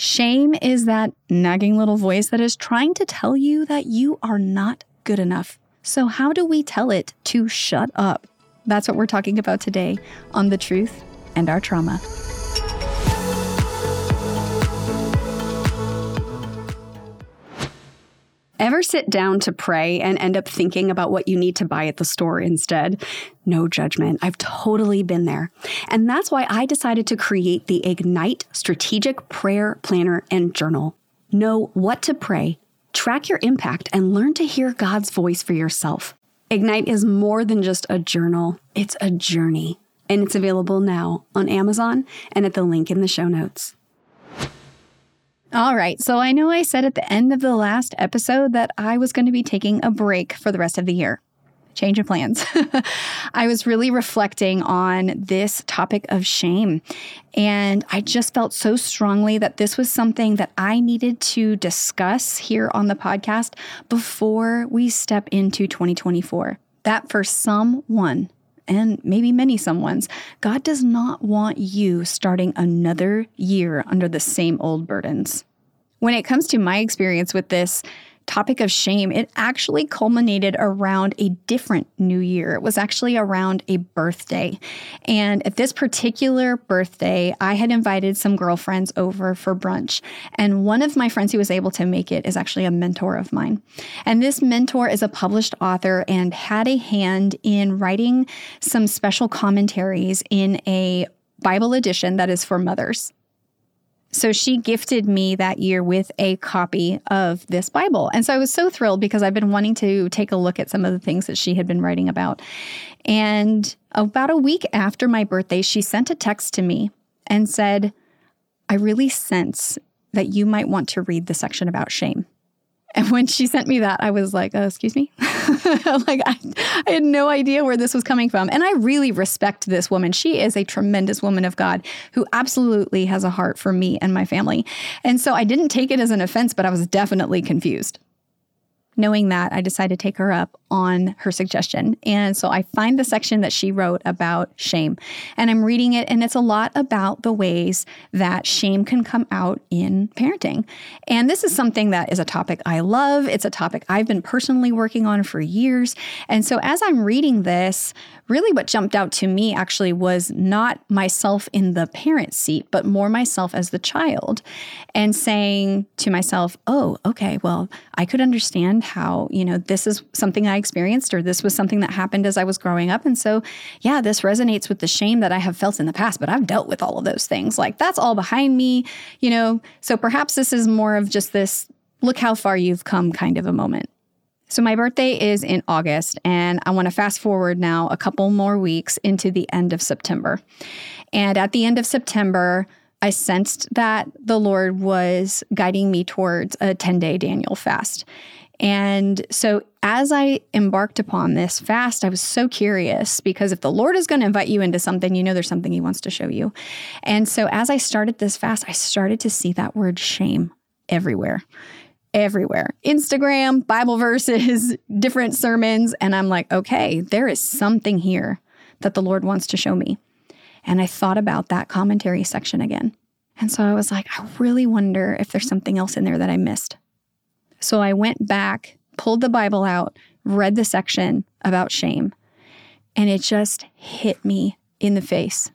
Shame is that nagging little voice that is trying to tell you that you are not good enough. So, how do we tell it to shut up? That's what we're talking about today on The Truth and Our Trauma. Ever sit down to pray and end up thinking about what you need to buy at the store instead? No judgment. I've totally been there. And that's why I decided to create the Ignite Strategic Prayer Planner and Journal. Know what to pray, track your impact, and learn to hear God's voice for yourself. Ignite is more than just a journal, it's a journey. And it's available now on Amazon and at the link in the show notes. All right. So I know I said at the end of the last episode that I was going to be taking a break for the rest of the year. Change of plans. I was really reflecting on this topic of shame. And I just felt so strongly that this was something that I needed to discuss here on the podcast before we step into 2024. That for someone, and maybe many someones, God does not want you starting another year under the same old burdens. When it comes to my experience with this, topic of shame, it actually culminated around a different new year. It was actually around a birthday. And at this particular birthday, I had invited some girlfriends over for brunch. And one of my friends who was able to make it is actually a mentor of mine. And this mentor is a published author and had a hand in writing some special commentaries in a Bible edition that is for mothers. So she gifted me that year with a copy of this Bible. And so I was so thrilled because I've been wanting to take a look at some of the things that she had been writing about. And about a week after my birthday, she sent a text to me and said, I really sense that you might want to read the section about shame. And when she sent me that, I was like, uh, excuse me? like, I, I had no idea where this was coming from. And I really respect this woman. She is a tremendous woman of God who absolutely has a heart for me and my family. And so I didn't take it as an offense, but I was definitely confused. Knowing that, I decided to take her up on her suggestion. And so I find the section that she wrote about shame, and I'm reading it, and it's a lot about the ways that shame can come out in parenting. And this is something that is a topic I love. It's a topic I've been personally working on for years. And so as I'm reading this, really what jumped out to me actually was not myself in the parent seat, but more myself as the child, and saying to myself, oh, okay, well, I could understand how, you know, this is something I experienced or this was something that happened as I was growing up. And so, yeah, this resonates with the shame that I have felt in the past, but I've dealt with all of those things. Like that's all behind me, you know. So perhaps this is more of just this look how far you've come kind of a moment. So, my birthday is in August, and I want to fast forward now a couple more weeks into the end of September. And at the end of September, I sensed that the Lord was guiding me towards a 10 day Daniel fast. And so, as I embarked upon this fast, I was so curious because if the Lord is going to invite you into something, you know there's something He wants to show you. And so, as I started this fast, I started to see that word shame everywhere. Everywhere. Instagram, Bible verses, different sermons. And I'm like, okay, there is something here that the Lord wants to show me. And I thought about that commentary section again. And so I was like, I really wonder if there's something else in there that I missed. So I went back, pulled the Bible out, read the section about shame, and it just hit me in the face.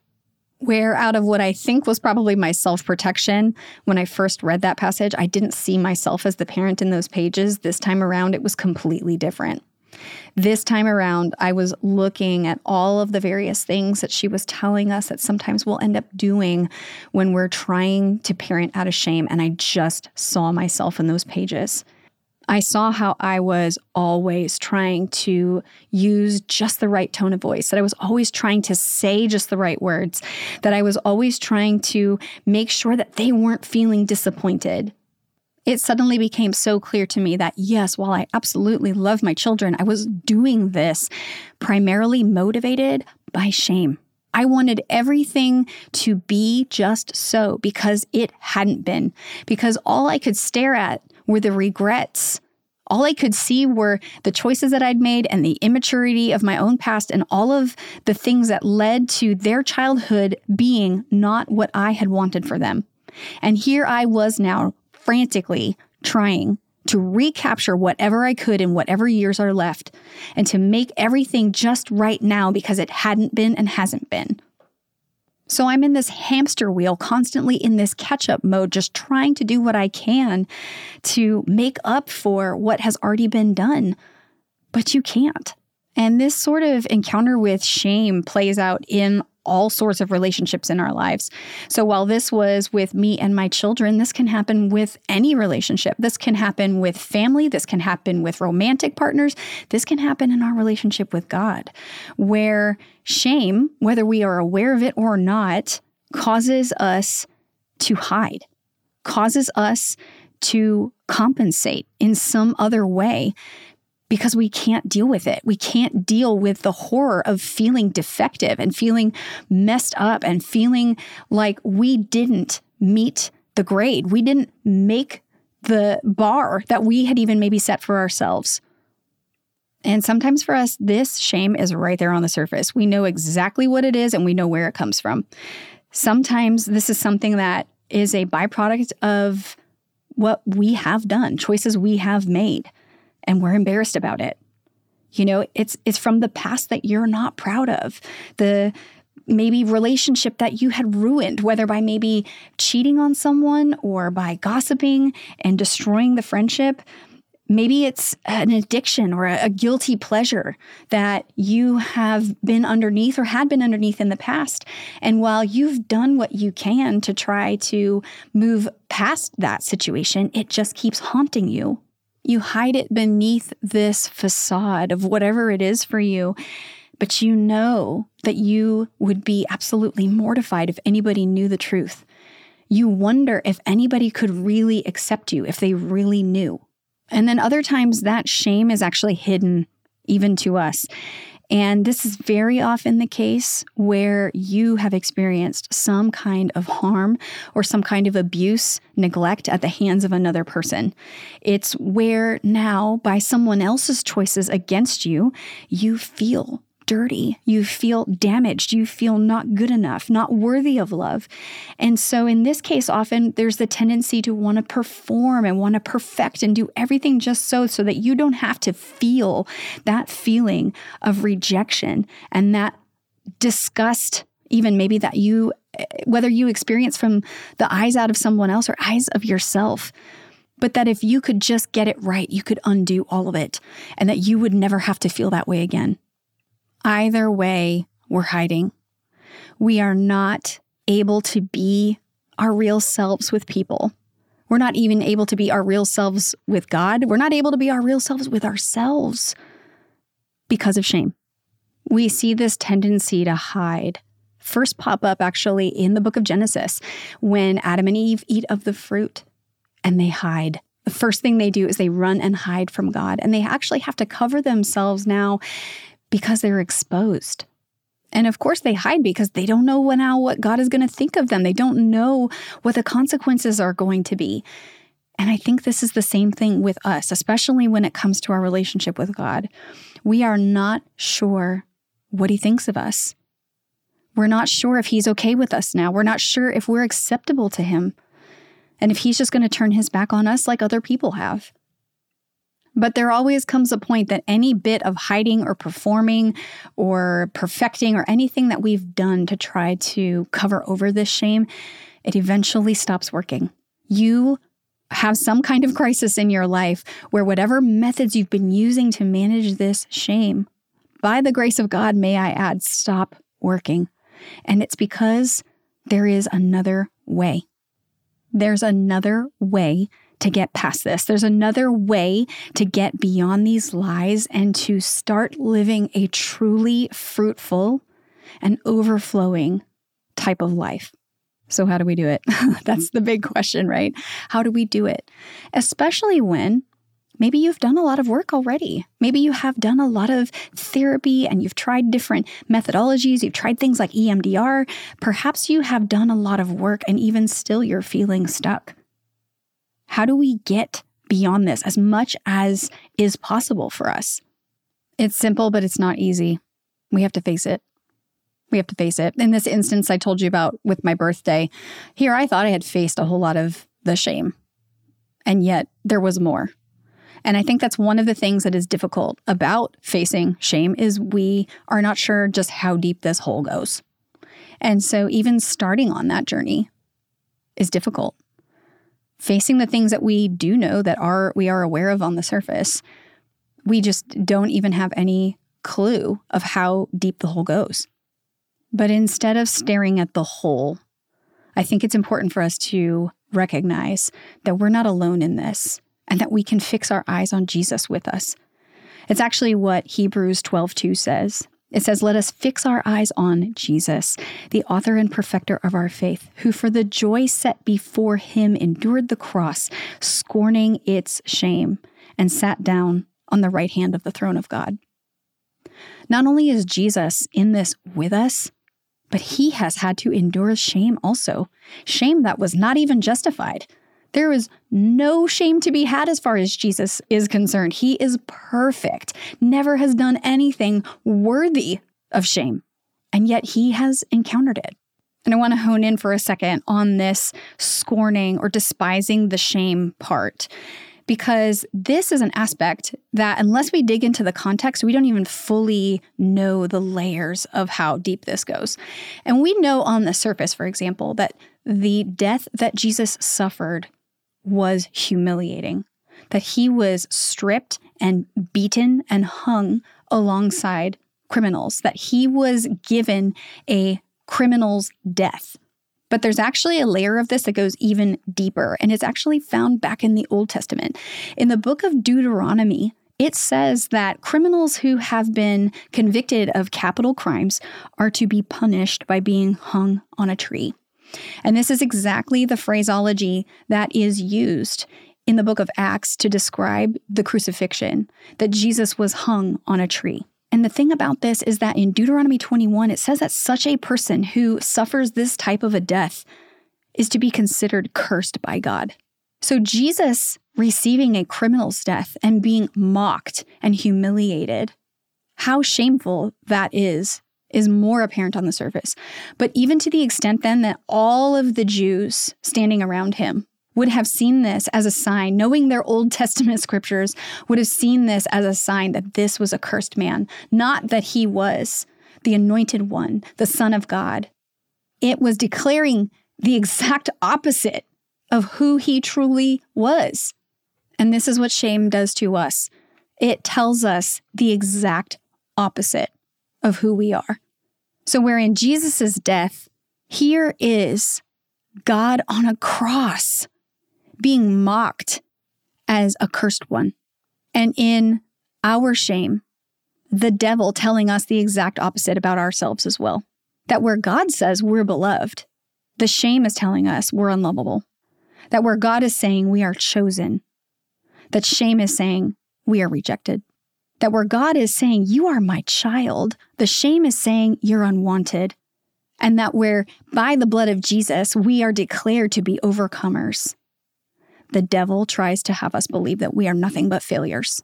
Where, out of what I think was probably my self protection, when I first read that passage, I didn't see myself as the parent in those pages. This time around, it was completely different. This time around, I was looking at all of the various things that she was telling us that sometimes we'll end up doing when we're trying to parent out of shame. And I just saw myself in those pages. I saw how I was always trying to use just the right tone of voice, that I was always trying to say just the right words, that I was always trying to make sure that they weren't feeling disappointed. It suddenly became so clear to me that, yes, while I absolutely love my children, I was doing this primarily motivated by shame. I wanted everything to be just so because it hadn't been, because all I could stare at were the regrets. All I could see were the choices that I'd made and the immaturity of my own past and all of the things that led to their childhood being not what I had wanted for them. And here I was now frantically trying to recapture whatever I could in whatever years are left and to make everything just right now because it hadn't been and hasn't been. So I'm in this hamster wheel, constantly in this catch up mode, just trying to do what I can to make up for what has already been done. But you can't. And this sort of encounter with shame plays out in all sorts of relationships in our lives. So while this was with me and my children, this can happen with any relationship. This can happen with family. This can happen with romantic partners. This can happen in our relationship with God, where shame, whether we are aware of it or not, causes us to hide, causes us to compensate in some other way because we can't deal with it. We can't deal with the horror of feeling defective and feeling messed up and feeling like we didn't meet the grade. We didn't make the bar that we had even maybe set for ourselves. And sometimes for us, this shame is right there on the surface. We know exactly what it is and we know where it comes from. Sometimes this is something that is a byproduct of what we have done, choices we have made and we're embarrassed about it. You know, it's it's from the past that you're not proud of. The maybe relationship that you had ruined, whether by maybe cheating on someone or by gossiping and destroying the friendship. Maybe it's an addiction or a, a, guilty pleasure that you have been underneath or had been underneath in the past. And while you've done what you can to try to move past that situation, it just keeps haunting you you hide it beneath this facade of whatever it is for you. But you know that you would be absolutely mortified if anybody knew the truth. You wonder if anybody could really accept you, if they really knew. And then other times that shame is actually hidden even to us. And this is very often the case where you have experienced some kind of harm or some kind of abuse, neglect at the hands of another person. It's where now, by someone else's choices against you, you feel dirty. You feel damaged. You feel not good enough, not worthy of love. And so, in this case, often there's the tendency to want to perform and want to perfect and do everything just so, so that you don't have to feel that feeling of rejection and that disgust, even maybe that you, eh, whether you experience from the eyes out of someone else or eyes of yourself but that if you could just get it right, you could undo all of it and that you would never have to feel that way again. Either way, we're hiding. We are not able to be our real selves with people. We're not even able to be our real selves with God. We're not able to be our real selves with ourselves because of shame. We see this tendency to hide first pop up actually in the book of Genesis when Adam and Eve eat of the fruit and they hide. The first thing they do is they run and hide from God, and they actually have to cover themselves now because they're exposed. And of course, they hide because they don't know now what God is going to think of them. They don't know what the consequences are going to be. And I think this is the same thing with us, especially when it comes to our relationship with God. We are not sure what He thinks of us. We're not sure if He's okay with us now. We're not sure if we're acceptable to Him and if He's just going to turn His back on us like other people have. But there always comes a point that any bit of hiding or performing or perfecting or anything that we've done to try to cover over this shame, it eventually stops working. You have some kind of crisis in your life where whatever methods you've been using to manage this shame, by the grace of God, may I add, stop working. And it's because there is another way. There's another way to get past this. There's another way to get beyond these lies and to start living a truly fruitful and overflowing type of life. So, how do we do it? That's the big question, right? How do we do it? Especially when maybe you've done a lot of work already. Maybe you have done a lot of therapy and you've tried different methodologies. You've tried things like EMDR. Perhaps you have done a lot of work and even still you're feeling stuck. How do we get beyond this as much as is possible for us? It's simple, but it's not easy. We have to face it. We have to face it. In this instance, I told you about with my birthday, here I thought I had faced a whole lot of the shame. And yet there was more. And I think that's one of the things that is difficult about facing shame is we are not sure just how deep this hole goes. And so even starting on that journey is difficult. Facing the things that we do know that are we are aware of on the surface, we just don't even have any clue of how deep the hole goes. But instead of staring at the hole, I think it's important for us to recognize that we're not alone in this and that we can fix our eyes on Jesus with us. It's actually what Hebrews 12:2 says. It says, Let us fix our eyes on Jesus, the author and perfecter of our faith, who for the joy set before him endured the cross, scorning its shame, and sat down on the right hand of the throne of God. Not only is Jesus in this with us, but he has had to endure shame also, shame that was not even justified. There is no shame to be had as far as Jesus is concerned. He is perfect, never has done anything worthy of shame, and yet he has encountered it. And I want to hone in for a second on this scorning or despising the shame part because this is an aspect that, unless we dig into the context, we don't even fully know the layers of how deep this goes. And we know on the surface, for example, that the death that Jesus suffered was humiliating, that he was stripped and beaten and hung alongside criminals, that he was given a criminal's death. But there's actually a layer of this that goes even deeper, and it's actually found back in the Old Testament. In the book of Deuteronomy, it says that criminals who have been convicted of capital crimes are to be punished by being hung on a tree. And this is exactly the phraseology that is used in the book of Acts to describe the crucifixion, that Jesus was hung on a tree. And the thing about this is that in Deuteronomy 21, it says that such a person who suffers this type of a death is to be considered cursed by God. So Jesus receiving a criminal's death and being mocked and humiliated, how shameful that is, is more apparent on the surface. But even to the extent then that all of the Jews standing around him would have seen this as a sign, knowing their Old Testament scriptures, would have seen this as a sign that this was a cursed man, not that he was the anointed one, the Son of God. It was declaring the exact opposite of who he truly was. And this is what shame does to us it tells us the exact opposite of who we are. So, where in Jesus' death, here is God on a cross being mocked as a cursed one. And in our shame, the devil telling us the exact opposite about ourselves as well. That where God says we're beloved, the shame is telling us we're unlovable. That where God is saying we are chosen, that shame is saying we are rejected. That where God is saying, You are my child, the shame is saying you're unwanted. And that where by the blood of Jesus we are declared to be overcomers the devil tries to have us believe that we are nothing but failures.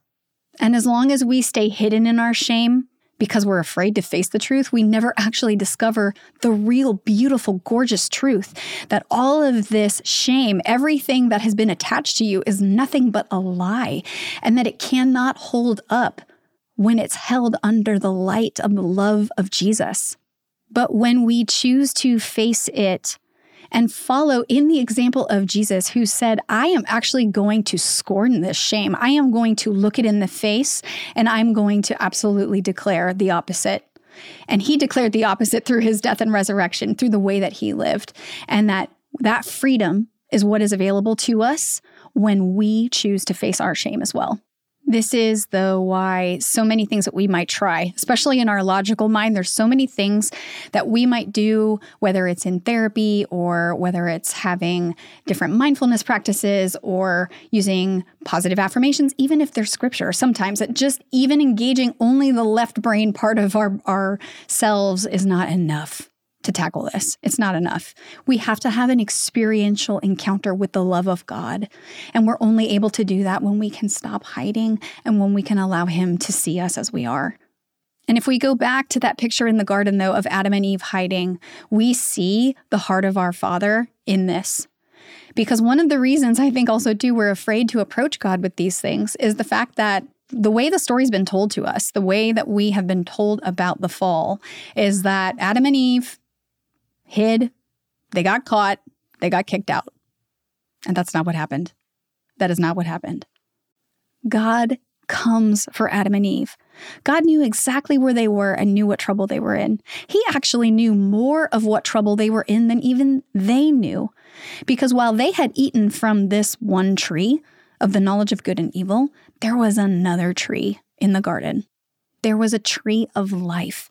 And as long as we stay hidden in our shame, because we're afraid to face the truth, we never actually discover the real, beautiful, gorgeous truth that all of this shame, everything that has been attached to you, is nothing but a lie, and that it cannot hold up when it's held under the light of the love of Jesus. But when we choose to face it and follow in the example of Jesus, who said, I am actually going to scorn this shame. I am going to look it in the face and I'm going to absolutely declare the opposite. And he declared the opposite through his death and resurrection, through the way that he lived. And that that freedom is what is available to us when we choose to face our shame as well. This is the why so many things that we might try, especially in our logical mind. There's so many things that we might do, whether it's in therapy or whether it's having different mindfulness practices or using positive affirmations, even if they're scripture. Sometimes that just even engaging only the left brain part of our, ourselves is not enough to tackle this. It's not enough. We have to have an experiential encounter with the love of God. And we're only able to do that when we can stop hiding and when we can allow Him to see us as we are. And if we go back to that picture in the garden, though, of Adam and Eve hiding, we see the heart of our Father in this. Because one of the reasons I think also, too, we're afraid to approach God with these things is the fact that the way the story's been told to us, the way that we have been told about the fall, is that Adam and Eve hid, they got caught, they got kicked out. And that's not what happened. That is not what happened. God comes for Adam and Eve. God knew exactly where they were and knew what trouble they were in. He actually knew more of what trouble they were in than even they knew. Because while they had eaten from this one tree of the knowledge of good and evil, there was another tree in the garden. There was a tree of life.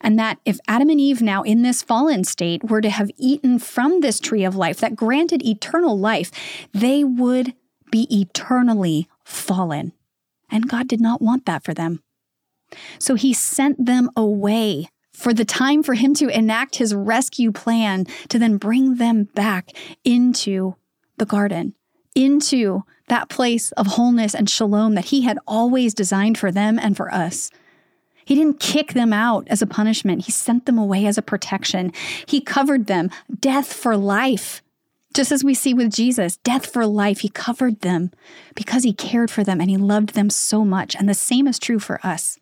And that if Adam and Eve, now in this fallen state, were to have eaten from this tree of life that granted eternal life, they would be eternally fallen. And God did not want that for them. So he sent them away for the time for him to enact his rescue plan to then bring them back into the garden, into that place of wholeness and shalom that he had always designed for them and for us. He didn't kick them out as a punishment. He sent them away as a protection. He covered them, death for life. Just as we see with Jesus, death for life, he covered them because he cared for them and he loved them so much. And the same is true for us.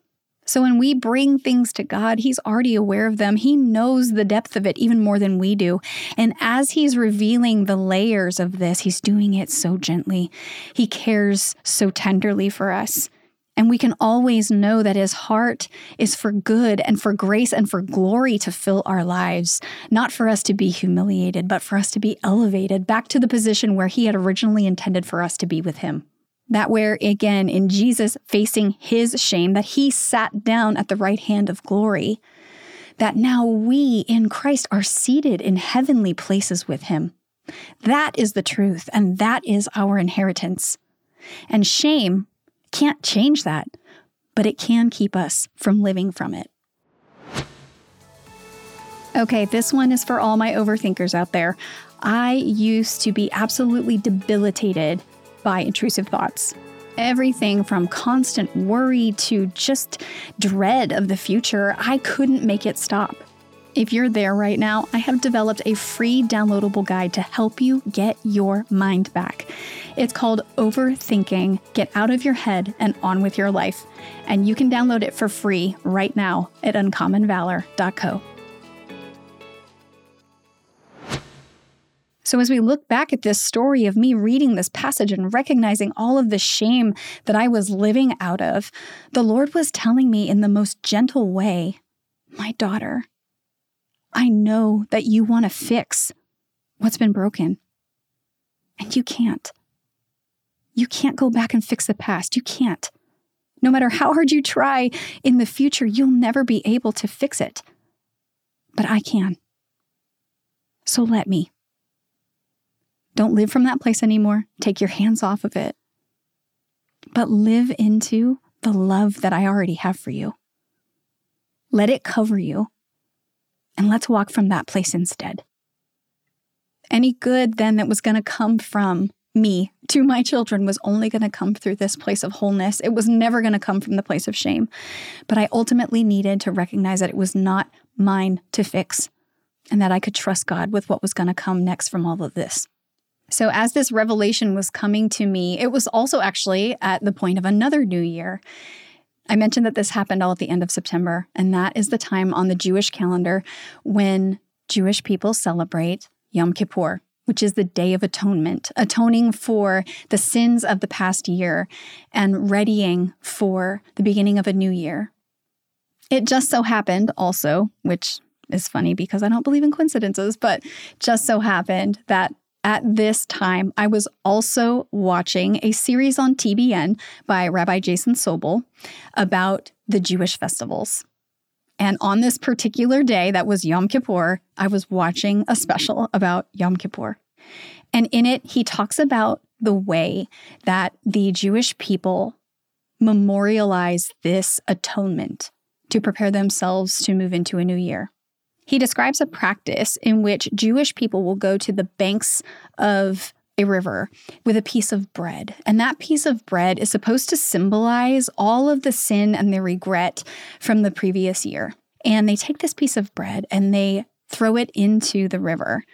So when we bring things to God, He's already aware of them. He knows the depth of it even more than we do. And as He's revealing the layers of this, He's doing it so gently. He cares so tenderly for us. And we can always know that his heart is for good and for grace and for glory to fill our lives, not for us to be humiliated, but for us to be elevated back to the position where he had originally intended for us to be with him. That where, again, in Jesus facing his shame, that he sat down at the right hand of glory, that now we in Christ are seated in heavenly places with him. That is the truth, and that is our inheritance. And shame can't change that, but it can keep us from living from it. Okay, this one is for all my overthinkers out there. I used to be absolutely debilitated by intrusive thoughts. Everything from constant worry to just dread of the future, I couldn't make it stop. If you're there right now, I have developed a free downloadable guide to help you get your mind back. It's called Overthinking Get Out of Your Head and On with Your Life. And you can download it for free right now at uncommonvalor.co. So, as we look back at this story of me reading this passage and recognizing all of the shame that I was living out of, the Lord was telling me in the most gentle way, My daughter, I know that you want to fix what's been broken. And you can't. You can't go back and fix the past. You can't. No matter how hard you try in the future, you'll never be able to fix it. But I can. So let me. Don't live from that place anymore. Take your hands off of it. But live into the love that I already have for you. Let it cover you and let's walk from that place instead. Any good then that was going to come from me to my children was only going to come through this place of wholeness. It was never going to come from the place of shame. But I ultimately needed to recognize that it was not mine to fix and that I could trust God with what was going to come next from all of this. So, as this revelation was coming to me, it was also actually at the point of another new year. I mentioned that this happened all at the end of September, and that is the time on the Jewish calendar when Jewish people celebrate Yom Kippur, which is the Day of Atonement, atoning for the sins of the past year and readying for the beginning of a new year. It just so happened also, which is funny because I don't believe in coincidences, but just so happened that at this time, I was also watching a series on TBN by Rabbi Jason Sobel about the Jewish festivals. And on this particular day, that was Yom Kippur, I was watching a special about Yom Kippur. And in it, he talks about the way that the Jewish people memorialize this atonement to prepare themselves to move into a new year. He describes a practice in which Jewish people will go to the banks of a river with a piece of bread. And that piece of bread is supposed to symbolize all of the sin and the regret from the previous year. And they take this piece of bread and they throw it into the river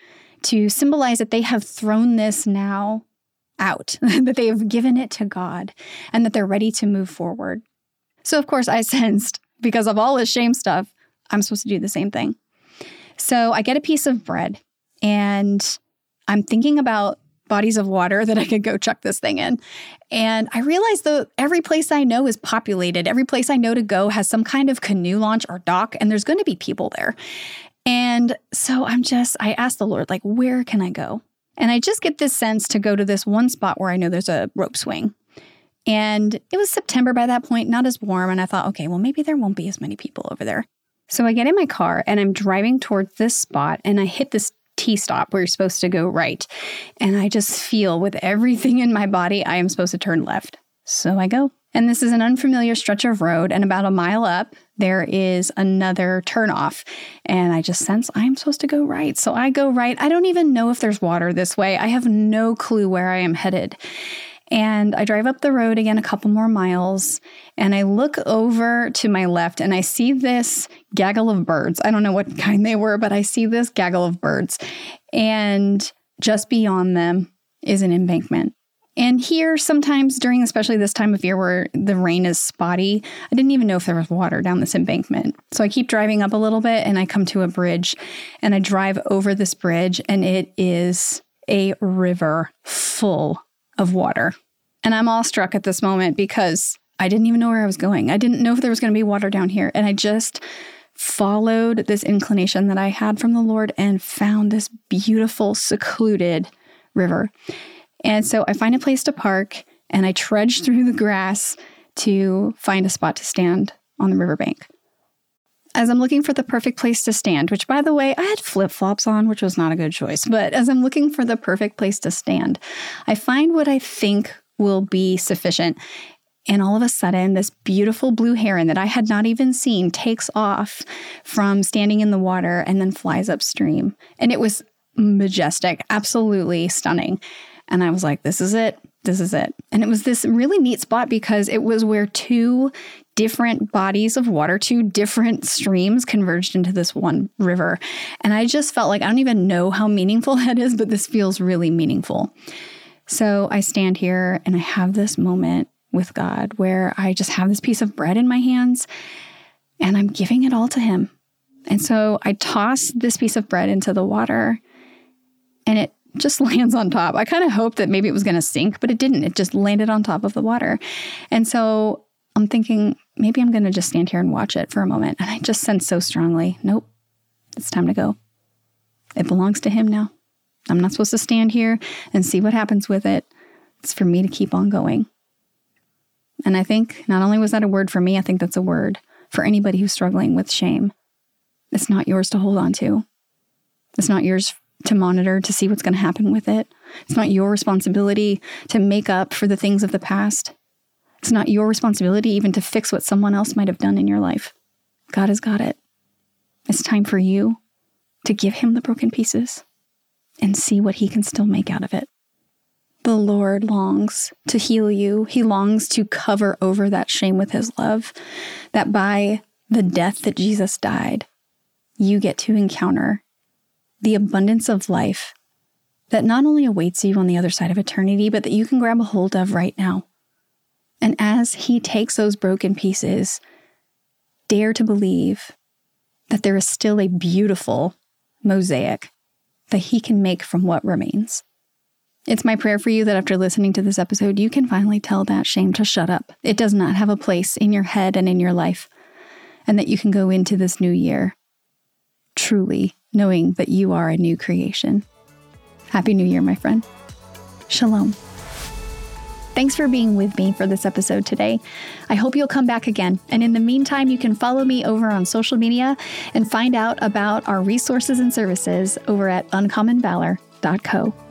to symbolize that they have thrown this now out, that they have given it to God, and that they're ready to move forward. So, of course, I sensed because of all this shame stuff, I'm supposed to do the same thing. So, I get a piece of bread and I'm thinking about bodies of water that I could go chuck this thing in. And I realized that every place I know is populated. Every place I know to go has some kind of canoe launch or dock, and there's going to be people there. And so I'm just, I asked the Lord, like, where can I go? And I just get this sense to go to this one spot where I know there's a rope swing. And it was September by that point, not as warm. And I thought, okay, well, maybe there won't be as many people over there. So I get in my car and I'm driving towards this spot and I hit this T stop where you're supposed to go right. And I just feel with everything in my body, I am supposed to turn left. So I go. And this is an unfamiliar stretch of road. And about a mile up, there is another turnoff. And I just sense I'm supposed to go right. So I go right. I don't even know if there's water this way. I have no clue where I am headed. And I drive up the road again a couple more miles and I look over to my left and I see this gaggle of birds. I don't know what kind they were, but I see this gaggle of birds. And just beyond them is an embankment. And here, sometimes during, especially this time of year where the rain is spotty, I didn't even know if there was water down this embankment. So I keep driving up a little bit and I come to a bridge and I drive over this bridge and it is a river full of water. And I'm all struck at this moment because I didn't even know where I was going. I didn't know if there was going to be water down here. And I just followed this inclination that I had from the Lord and found this beautiful, secluded river. And so I find a place to park and I trudge through the grass to find a spot to stand on the riverbank. As I'm looking for the perfect place to stand, which by the way, I had flip flops on, which was not a good choice, but as I'm looking for the perfect place to stand, I find what I think will be sufficient. And all of a sudden, this beautiful blue heron that I had not even seen takes off from standing in the water and then flies upstream. And it was majestic, absolutely stunning. And I was like, this is it. This is it. And it was this really neat spot because it was where two different bodies of water, two different streams converged into this one river. And I just felt like I don't even know how meaningful that is, but this feels really meaningful. So I stand here and I have this moment with God where I just have this piece of bread in my hands and I'm giving it all to Him. And so I toss this piece of bread into the water and it just lands on top. I kind of hoped that maybe it was going to sink, but it didn't. It just landed on top of the water. And so I'm thinking, maybe I'm going to just stand here and watch it for a moment. And I just sense so strongly, nope, it's time to go. It belongs to him now. I'm not supposed to stand here and see what happens with it. It's for me to keep on going. And I think not only was that a word for me, I think that's a word for anybody who's struggling with shame. It's not yours to hold on to. It's not yours to monitor to see what's going to happen with it. It's not your responsibility to make up for the things of the past. It's not your responsibility even to fix what someone else might have done in your life. God has got it. It's time for you to give him the broken pieces and see what he can still make out of it. The Lord longs to heal you. He longs to cover over that shame with his love, that by the death that Jesus died, you get to encounter the abundance of life that not only awaits you on the other side of eternity, but that you can grab a hold of right now. And as He takes those broken pieces, dare to believe that there is still a beautiful mosaic that He can make from what remains. It's my prayer for you that after listening to this episode, you can finally tell that shame to shut up. It does not have a place in your head and in your life, and that you can go into this new year truly knowing that you are a new creation. Happy New Year, my friend. Shalom. Thanks for being with me for this episode today. I hope you'll come back again. And in the meantime, you can follow me over on social media and find out about our resources and services over at uncommonvalor.co.